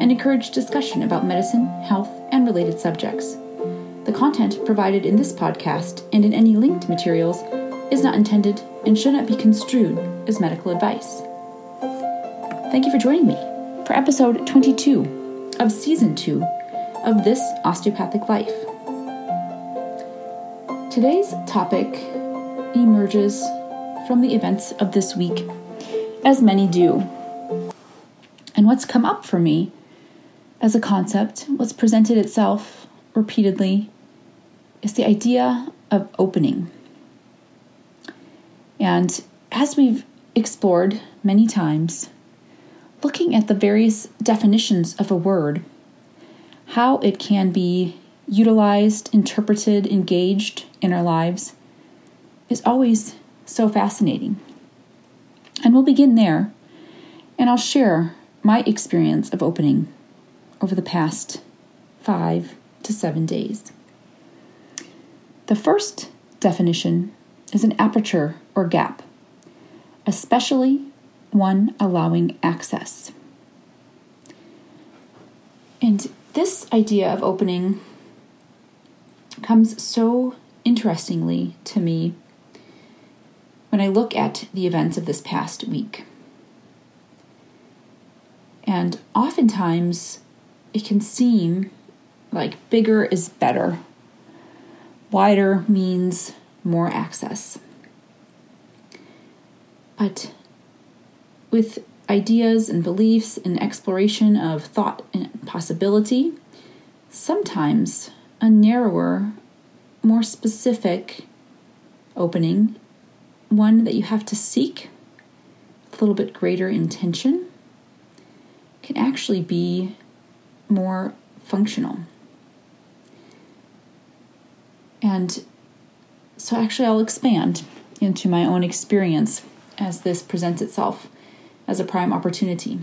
and encourage discussion about medicine, health, and related subjects. The content provided in this podcast and in any linked materials is not intended and should not be construed as medical advice. Thank you for joining me for episode 22 of season 2 of This Osteopathic Life. Today's topic emerges from the events of this week, as many do. And what's come up for me as a concept, what's presented itself repeatedly, is the idea of opening. And as we've explored many times, looking at the various definitions of a word, how it can be utilized, interpreted, engaged in our lives, is always so fascinating. And we'll begin there, and I'll share my experience of opening over the past five to seven days. The first definition is an aperture or gap, especially one allowing access. And this idea of opening comes so interestingly to me when I look at the events of this past week. And oftentimes, it can seem like bigger is better. Wider means more access. But with ideas and beliefs and exploration of thought and possibility, sometimes a narrower, more specific opening, one that you have to seek a little bit greater intention, can actually be more functional. And so, actually, I'll expand into my own experience as this presents itself as a prime opportunity.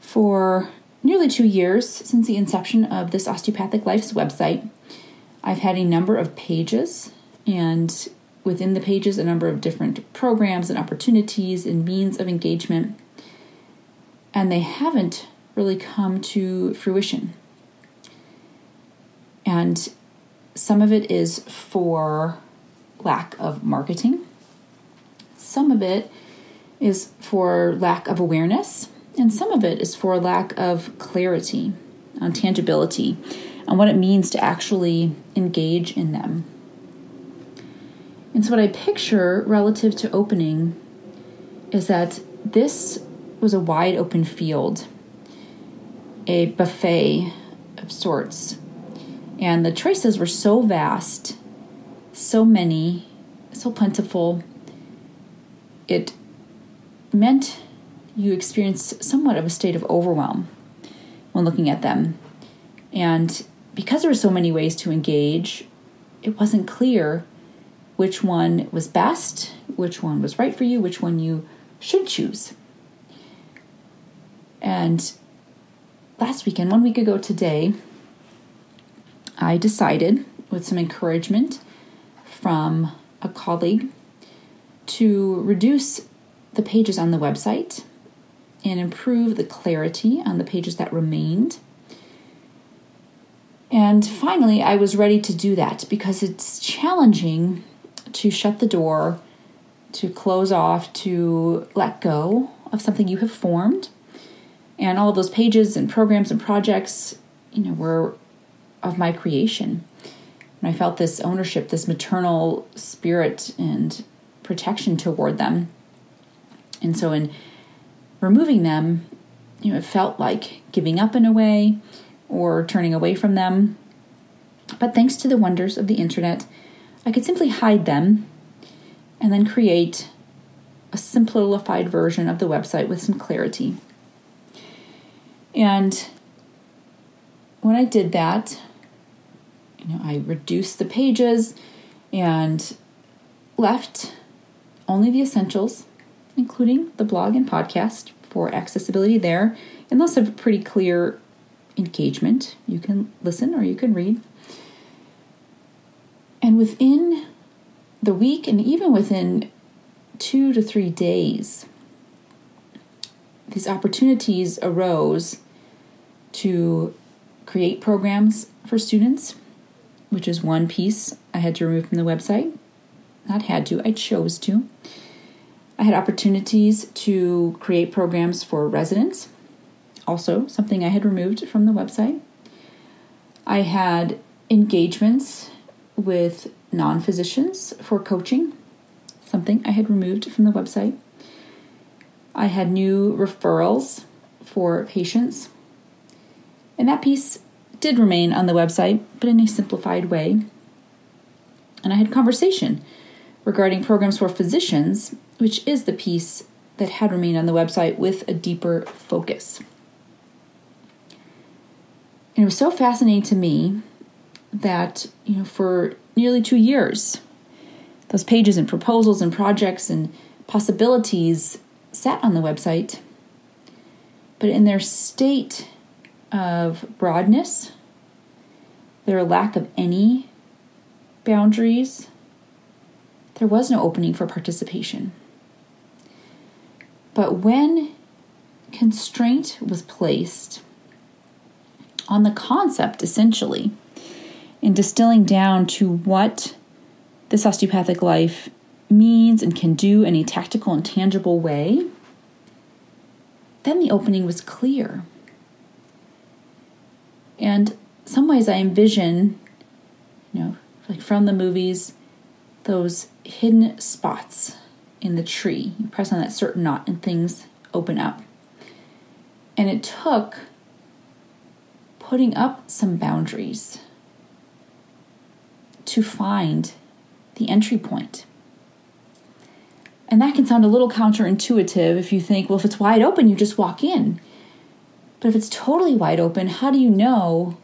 For nearly two years since the inception of this Osteopathic Life's website, I've had a number of pages, and within the pages, a number of different programs and opportunities and means of engagement. And they haven't really come to fruition. And some of it is for lack of marketing, some of it is for lack of awareness, and some of it is for lack of clarity on tangibility and what it means to actually engage in them. And so, what I picture relative to opening is that this was a wide open field a buffet of sorts. And the choices were so vast, so many, so plentiful. It meant you experienced somewhat of a state of overwhelm when looking at them. And because there were so many ways to engage, it wasn't clear which one was best, which one was right for you, which one you should choose. And last weekend, one week ago today, I decided, with some encouragement from a colleague, to reduce the pages on the website and improve the clarity on the pages that remained. And finally, I was ready to do that because it's challenging to shut the door, to close off, to let go of something you have formed and all those pages and programs and projects you know were of my creation. And i felt this ownership this maternal spirit and protection toward them. And so in removing them you know it felt like giving up in a way or turning away from them. But thanks to the wonders of the internet i could simply hide them and then create a simplified version of the website with some clarity And when I did that, you know, I reduced the pages and left only the essentials, including the blog and podcast for accessibility there, and those have pretty clear engagement. You can listen or you can read. And within the week, and even within two to three days, these opportunities arose to create programs for students, which is one piece I had to remove from the website. Not had to, I chose to. I had opportunities to create programs for residents, also something I had removed from the website. I had engagements with non physicians for coaching, something I had removed from the website. I had new referrals for patients. And that piece did remain on the website, but in a simplified way. And I had conversation regarding programs for physicians, which is the piece that had remained on the website with a deeper focus. And it was so fascinating to me that, you know, for nearly two years, those pages and proposals and projects and possibilities sat on the website, but in their state of broadness, their lack of any boundaries, there was no opening for participation. But when constraint was placed on the concept, essentially, in distilling down to what this osteopathic life means and can do in a tactical and tangible way, then the opening was clear. And some ways I envision, you know, like from the movies, those hidden spots in the tree. You press on that certain knot and things open up. And it took putting up some boundaries to find the entry point. And that can sound a little counterintuitive if you think, well, if it's wide open, you just walk in. But if it's totally wide open, how do you know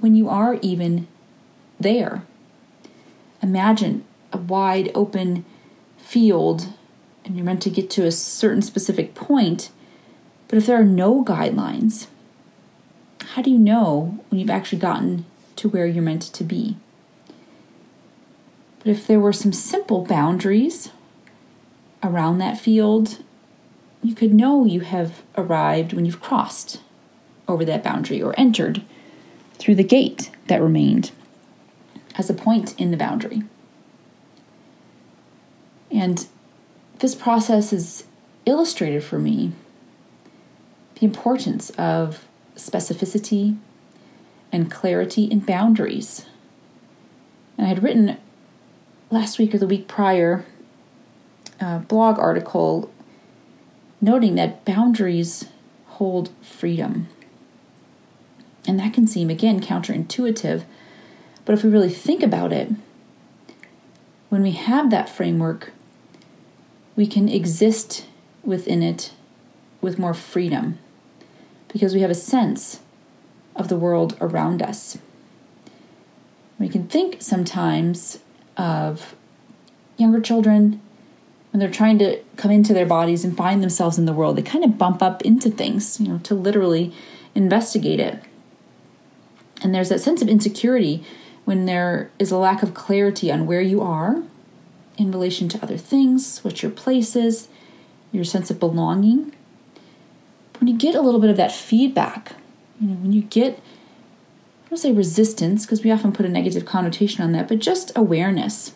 when you are even there? Imagine a wide open field and you're meant to get to a certain specific point, but if there are no guidelines, how do you know when you've actually gotten to where you're meant to be? But if there were some simple boundaries around that field, you could know you have arrived when you've crossed over that boundary or entered through the gate that remained as a point in the boundary. And this process is illustrated for me the importance of specificity and clarity in boundaries. And I had written last week or the week prior a blog article noting that boundaries hold freedom. And that can seem, again, counterintuitive. But if we really think about it, when we have that framework, we can exist within it with more freedom because we have a sense of the world around us. We can think sometimes of younger children when they're trying to come into their bodies and find themselves in the world, they kind of bump up into things, you know, to literally investigate it. And there's that sense of insecurity when there is a lack of clarity on where you are in relation to other things, what your place is, your sense of belonging. When you get a little bit of that feedback, you know, when you get, I don't say resistance, because we often put a negative connotation on that, but just awareness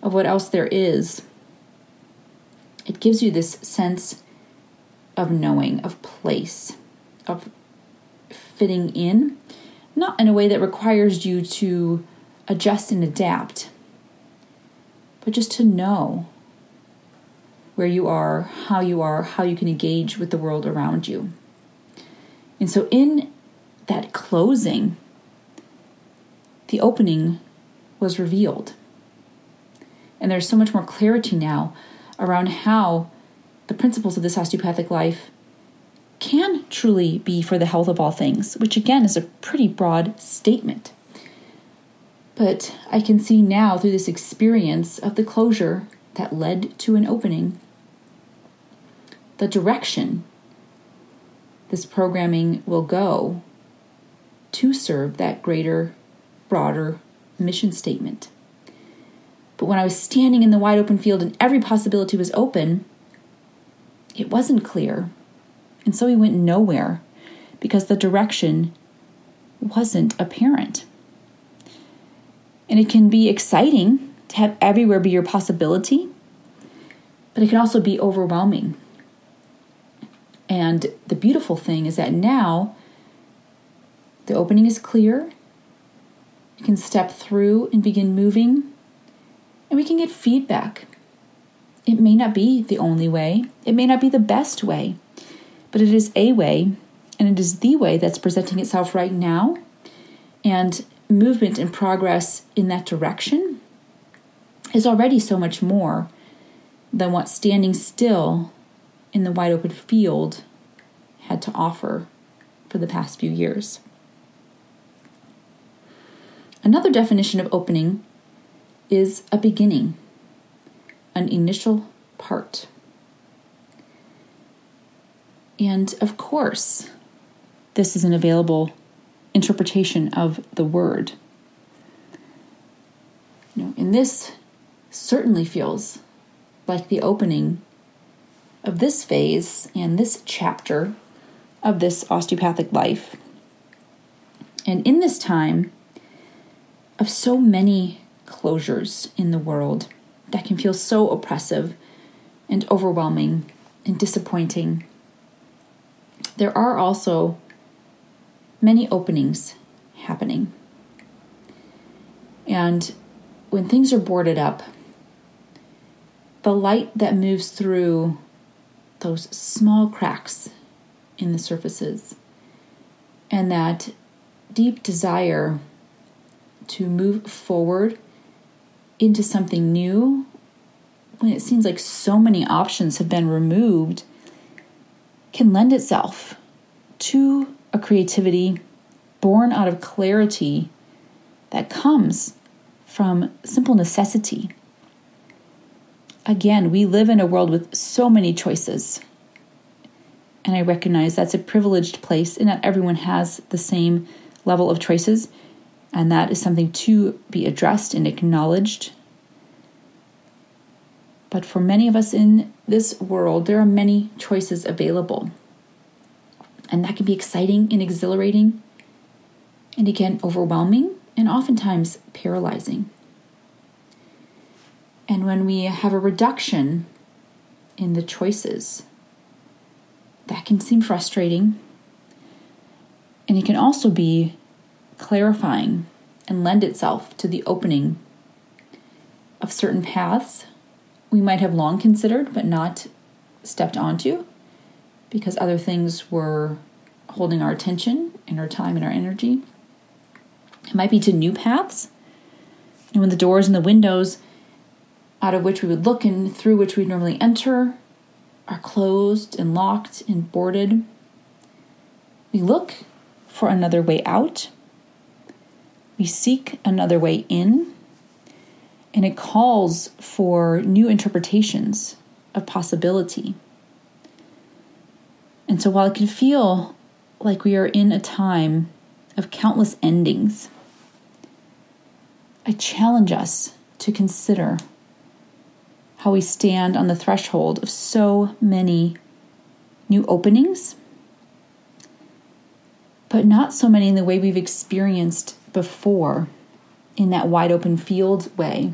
of what else there is, it gives you this sense of knowing, of place, of fitting in, not in a way that requires you to adjust and adapt, but just to know where you are, how you are, how you can engage with the world around you. And so, in that closing, the opening was revealed. And there's so much more clarity now around how the principles of this osteopathic life can truly be for the health of all things, which again is a pretty broad statement. But I can see now through this experience of the closure that led to an opening the direction this programming will go to serve that greater, broader mission statement. But when I was standing in the wide open field and every possibility was open, it wasn't clear. And so we went nowhere because the direction wasn't apparent. And it can be exciting to have everywhere be your possibility, but it can also be overwhelming. And the beautiful thing is that now the opening is clear. You can step through and begin moving, and we can get feedback. It may not be the only way, it may not be the best way, but it is a way, and it is the way that's presenting itself right now. And movement and progress in that direction is already so much more than what standing still in the wide open field had to offer for the past few years. Another definition of opening is a beginning, an initial part. And of course, this is an available interpretation of the word. You know, and this certainly feels like the opening of this phase and this chapter of this osteopathic life. And in this time of so many closures in the world that can feel so oppressive and overwhelming and disappointing, there are also many openings happening. And when things are boarded up, the light that moves through those small cracks in the surfaces and that deep desire to move forward into something new when it seems like so many options have been removed can lend itself to a creativity born out of clarity that comes from simple necessity. Again, we live in a world with so many choices. And I recognize that's a privileged place, and not everyone has the same level of choices. And that is something to be addressed and acknowledged. But for many of us in this world, there are many choices available. And that can be exciting and exhilarating, and again, overwhelming and oftentimes paralyzing. And when we have a reduction in the choices, that can seem frustrating. And it can also be clarifying and lend itself to the opening of certain paths we might have long considered but not stepped onto because other things were holding our attention and our time and our energy. It might be to new paths. And when the doors and the windows out of which we would look and through which we'd normally enter are closed and locked and boarded, we look for another way out. We seek another way in. And it calls for new interpretations of possibility. And so while it can feel like we are in a time of countless endings, I challenge us to consider how we stand on the threshold of so many new openings, but not so many in the way we've experienced before in that wide open field way.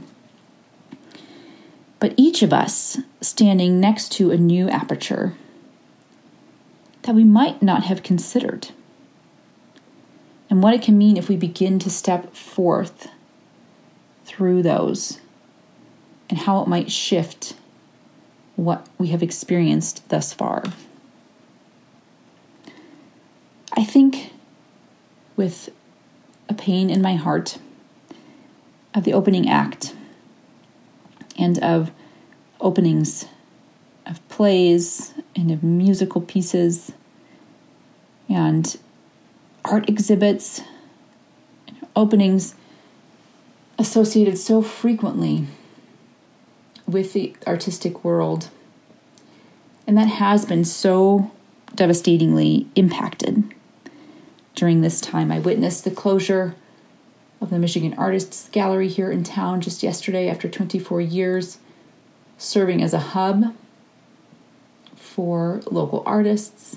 But each of us standing next to a new aperture that we might not have considered. And what it can mean if we begin to step forth through those and how it might shift what we have experienced thus far. I think with a pain in my heart of the opening act and of openings of plays and of musical pieces and art exhibits, openings associated so frequently with the artistic world. And that has been so devastatingly impacted during this time. I witnessed the closure of the Michigan Artists Gallery here in town just yesterday after 24 years, serving as a hub for local artists.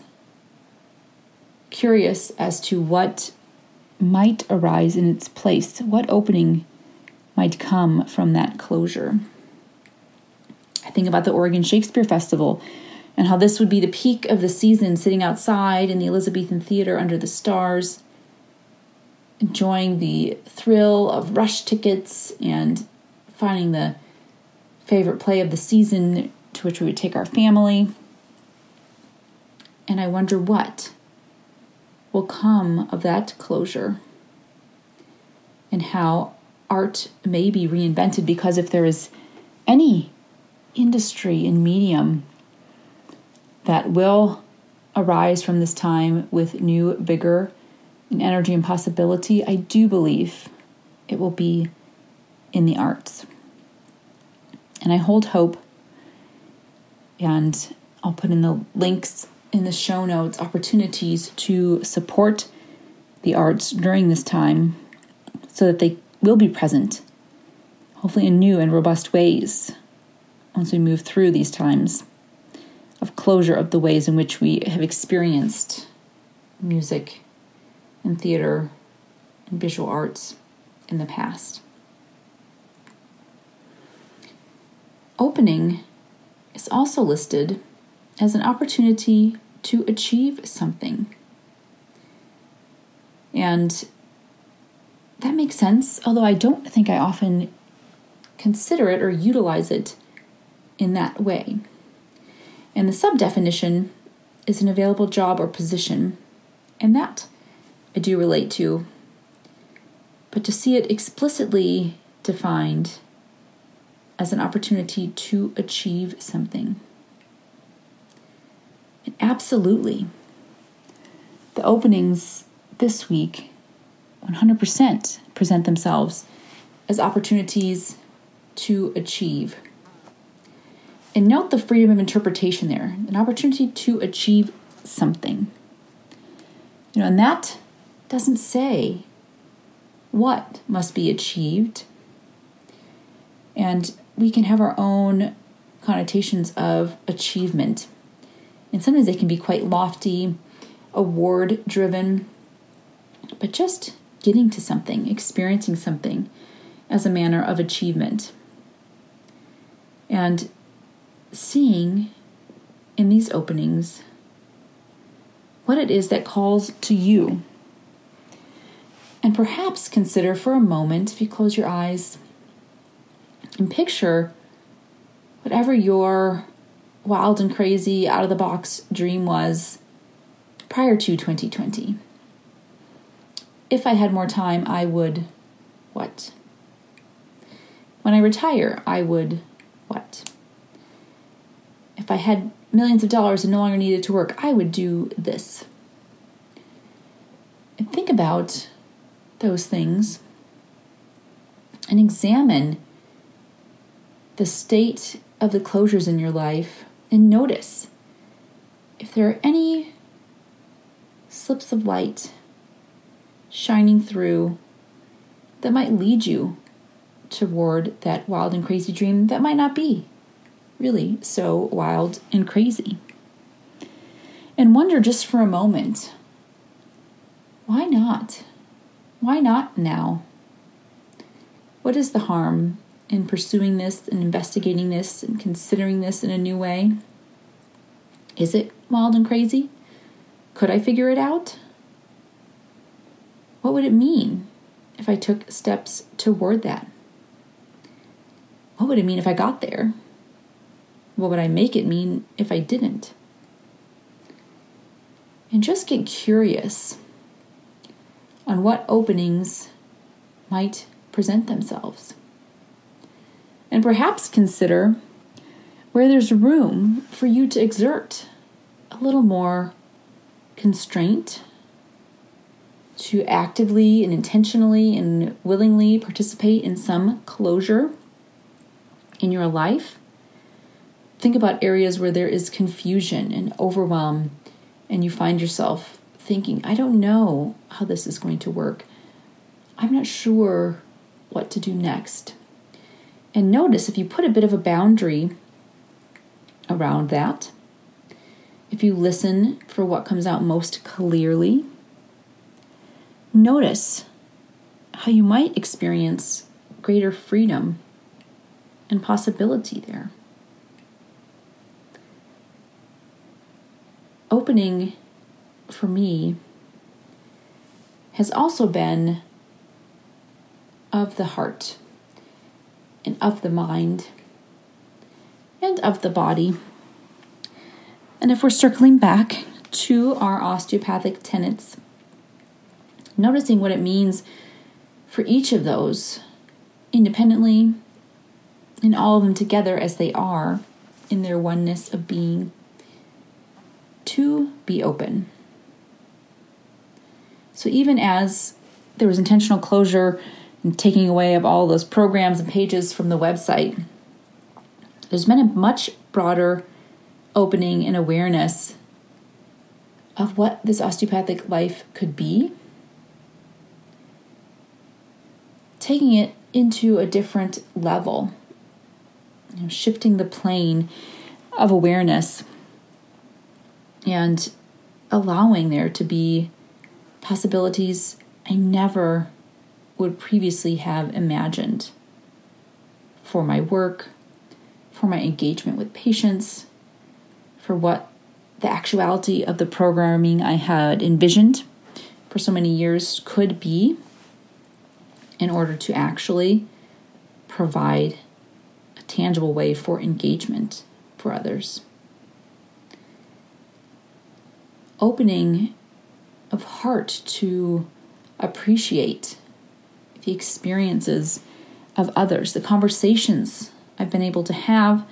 Curious as to what might arise in its place, what opening might come from that closure. I think about the Oregon Shakespeare Festival and how this would be the peak of the season, sitting outside in the Elizabethan Theater under the stars, enjoying the thrill of rush tickets and finding the favorite play of the season to which we would take our family. And I wonder what will come of that closure and how art may be reinvented because if there is any industry and medium that will arise from this time with new vigor and energy and possibility, I do believe it will be in the arts. And I hold hope, and I'll put in the links in the show notes opportunities to support the arts during this time so that they will be present, hopefully in new and robust ways once we move through these times of closure of the ways in which we have experienced music and theater and visual arts in the past. Opening is also listed as an opportunity to achieve something. And that makes sense, although I don't think I often consider it or utilize it in that way. And the sub definition is an available job or position, and that I do relate to. But to see it explicitly defined as an opportunity to achieve something. And absolutely. The openings this week 100% present themselves as opportunities to achieve. And note the freedom of interpretation there an opportunity to achieve something. You know, and that doesn't say what must be achieved. And we can have our own connotations of achievement. And sometimes they can be quite lofty, award driven, but just getting to something, experiencing something as a manner of achievement. And seeing in these openings what it is that calls to you. And perhaps consider for a moment, if you close your eyes, and picture whatever your wild and crazy, out of the box dream was prior to 2020. If I had more time, I would what? When I retire, I would what? If I had millions of dollars and no longer needed to work, I would do this. And think about those things and examine the state of the closures in your life and notice if there are any slips of light shining through that might lead you toward that wild and crazy dream that might not be really so wild and crazy. And wonder just for a moment why not? Why not now? What is the harm in pursuing this and investigating this and considering this in a new way? Is it wild and crazy? Could I figure it out? What would it mean if I took steps toward that? What would it mean if I got there? What would I make it mean if I didn't? And just get curious on what openings might present themselves. And perhaps consider where there's room for you to exert a little more constraint to actively and intentionally and willingly participate in some closure in your life. Think about areas where there is confusion and overwhelm, and you find yourself thinking, I don't know how this is going to work. I'm not sure what to do next. And notice if you put a bit of a boundary around that, if you listen for what comes out most clearly, notice how you might experience greater freedom and possibility there. Opening for me has also been of the heart and of the mind and of the body. And if we're circling back to our osteopathic tenets, noticing what it means for each of those independently and all of them together as they are in their oneness of being, to be open. So even as there was intentional closure and taking away of all those programs and pages from the website, there's been a much broader opening and awareness of what this osteopathic life could be, taking it into a different level, you know, shifting the plane of awareness and allowing there to be possibilities I never would previously have imagined for my work, for my engagement with patients, for what the actuality of the programming I had envisioned for so many years could be in order to actually provide a tangible way for engagement for others. Opening of heart to appreciate the experiences of others, the conversations I've been able to have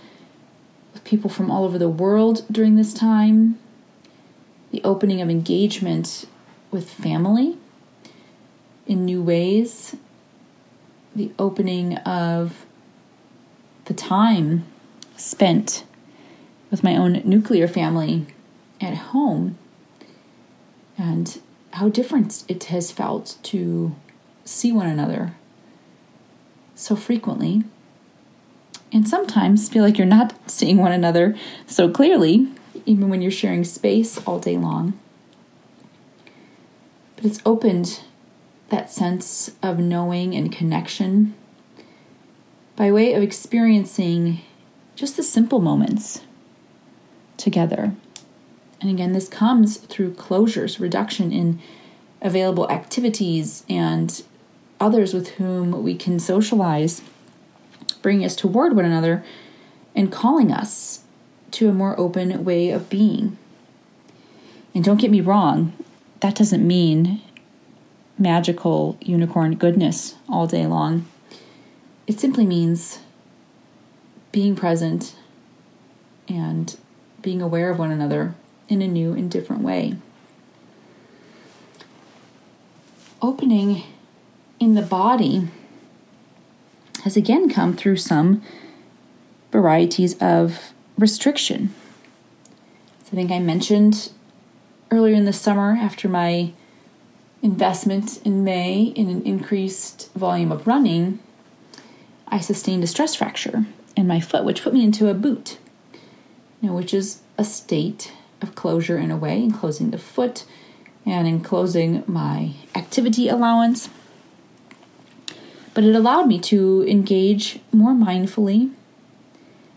with people from all over the world during this time, the opening of engagement with family in new ways, the opening of the time spent with my own nuclear family at home and how different it has felt to see one another so frequently and sometimes feel like you're not seeing one another so clearly, even when you're sharing space all day long. But it's opened that sense of knowing and connection by way of experiencing just the simple moments together and again, this comes through closures, reduction in available activities, and others with whom we can socialize, bringing us toward one another and calling us to a more open way of being. And don't get me wrong, that doesn't mean magical unicorn goodness all day long. It simply means being present and being aware of one another in a new and different way. Opening in the body has again come through some varieties of restriction. So I think I mentioned earlier in the summer after my investment in May in an increased volume of running, I sustained a stress fracture in my foot, which put me into a boot, you know, which is a state of closure in a way, enclosing the foot and enclosing my activity allowance. But it allowed me to engage more mindfully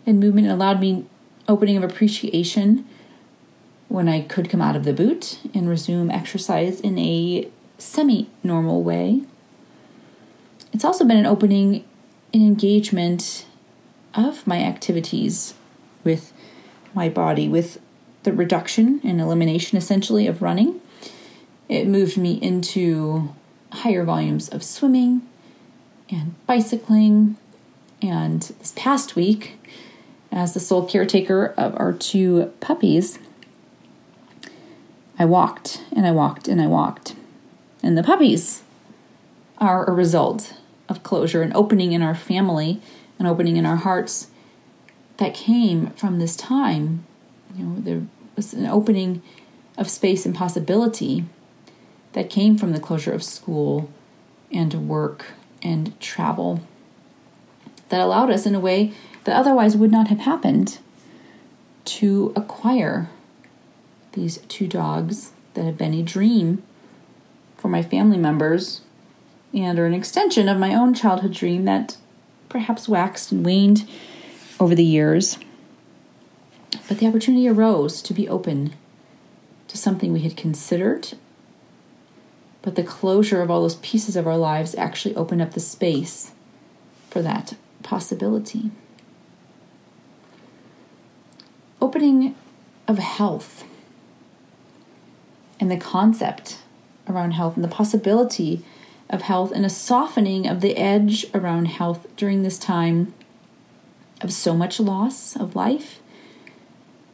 in movement. It allowed me opening of appreciation when I could come out of the boot and resume exercise in a semi normal way. It's also been an opening in engagement of my activities with my body, with the reduction and elimination essentially of running. It moved me into higher volumes of swimming and bicycling. And this past week, as the sole caretaker of our two puppies, I walked and I walked and I walked. And the puppies are a result of closure, and opening in our family, and opening in our hearts that came from this time. You know, there was an opening of space and possibility that came from the closure of school and work and travel that allowed us in a way that otherwise would not have happened to acquire these two dogs that have been a dream for my family members and are an extension of my own childhood dream that perhaps waxed and waned over the years. But the opportunity arose to be open to something we had considered. But the closure of all those pieces of our lives actually opened up the space for that possibility. Opening of health and the concept around health and the possibility of health and a softening of the edge around health during this time of so much loss of life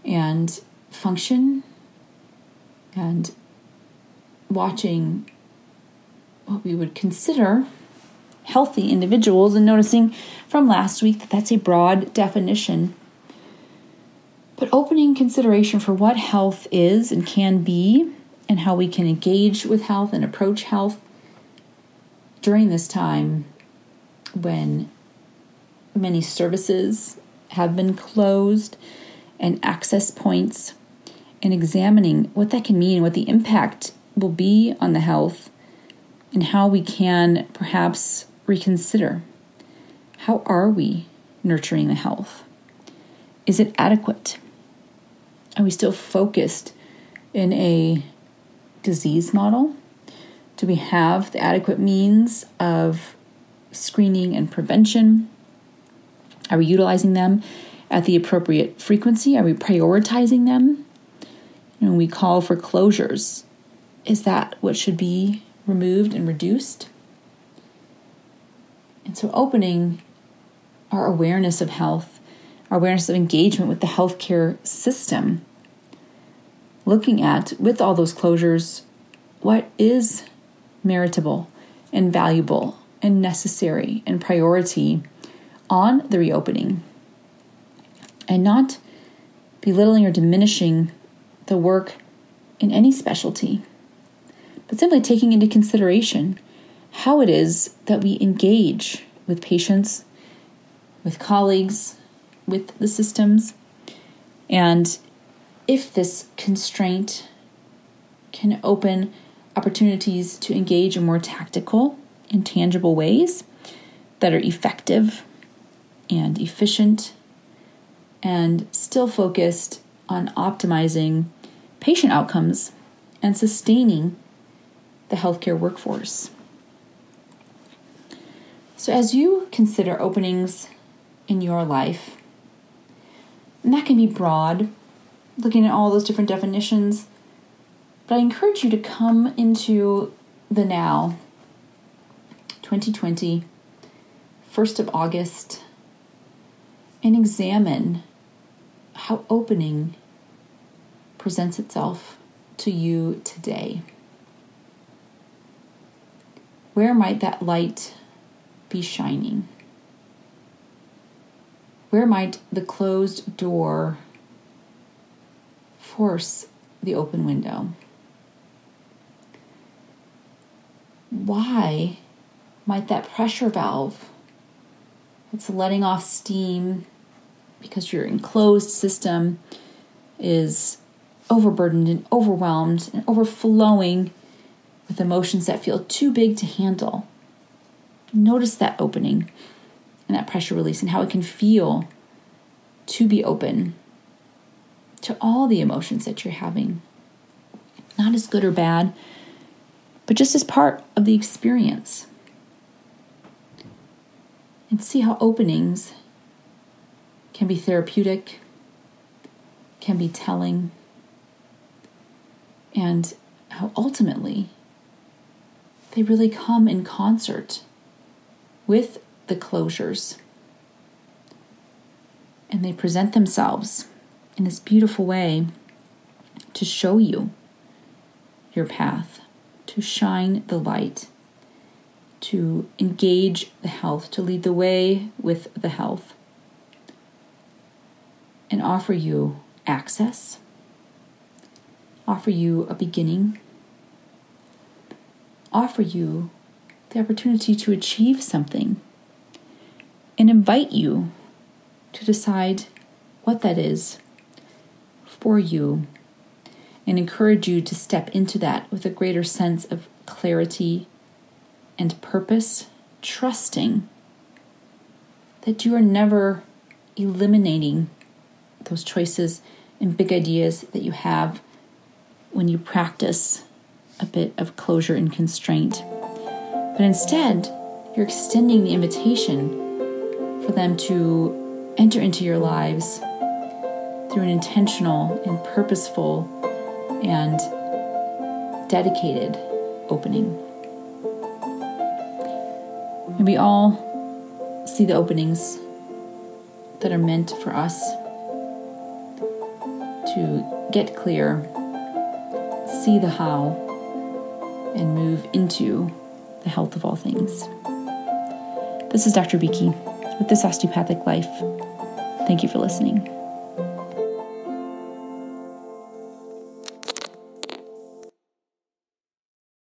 and function and watching what we would consider healthy individuals and noticing from last week that that's a broad definition. But opening consideration for what health is and can be and how we can engage with health and approach health during this time when many services have been closed and access points and examining what that can mean, what the impact will be on the health, and how we can perhaps reconsider how are we nurturing the health? Is it adequate? Are we still focused in a disease model? Do we have the adequate means of screening and prevention? Are we utilizing them at the appropriate frequency? Are we prioritizing them? When we call for closures, is that what should be removed and reduced? And so, opening our awareness of health, our awareness of engagement with the healthcare system, looking at, with all those closures, what is meritable and valuable and necessary and priority on the reopening, and not belittling or diminishing the work in any specialty, but simply taking into consideration how it is that we engage with patients, with colleagues, with the systems, and if this constraint can open opportunities to engage in more tactical and tangible ways that are effective and efficient and still focused on optimizing patient outcomes and sustaining the healthcare workforce. So, as you consider openings in your life, and that can be broad, looking at all those different definitions, but I encourage you to come into the now, 2020, 1st of August, and examine how opening presents itself to you today. Where might that light be shining? Where might the closed door force the open window? Why might that pressure valve that's letting off steam because your enclosed system is overburdened and overwhelmed and overflowing with emotions that feel too big to handle. Notice that opening and that pressure release and how it can feel to be open to all the emotions that you're having. Not as good or bad, but just as part of the experience. And see how openings can be therapeutic, can be telling, and how ultimately they really come in concert with the closures. And they present themselves in this beautiful way to show you your path, to shine the light, to engage the health, to lead the way with the health, and offer you access, offer you a beginning, offer you the opportunity to achieve something, and invite you to decide what that is for you and encourage you to step into that with a greater sense of clarity and purpose, trusting that you are never eliminating those choices and big ideas that you have when you practice a bit of closure and constraint. But instead, you're extending the invitation for them to enter into your lives through an intentional and purposeful and dedicated opening. And we all see the openings that are meant for us to get clear, see the how, and move into the health of all things. This is Dr. Beaky with This Osteopathic Life. Thank you for listening.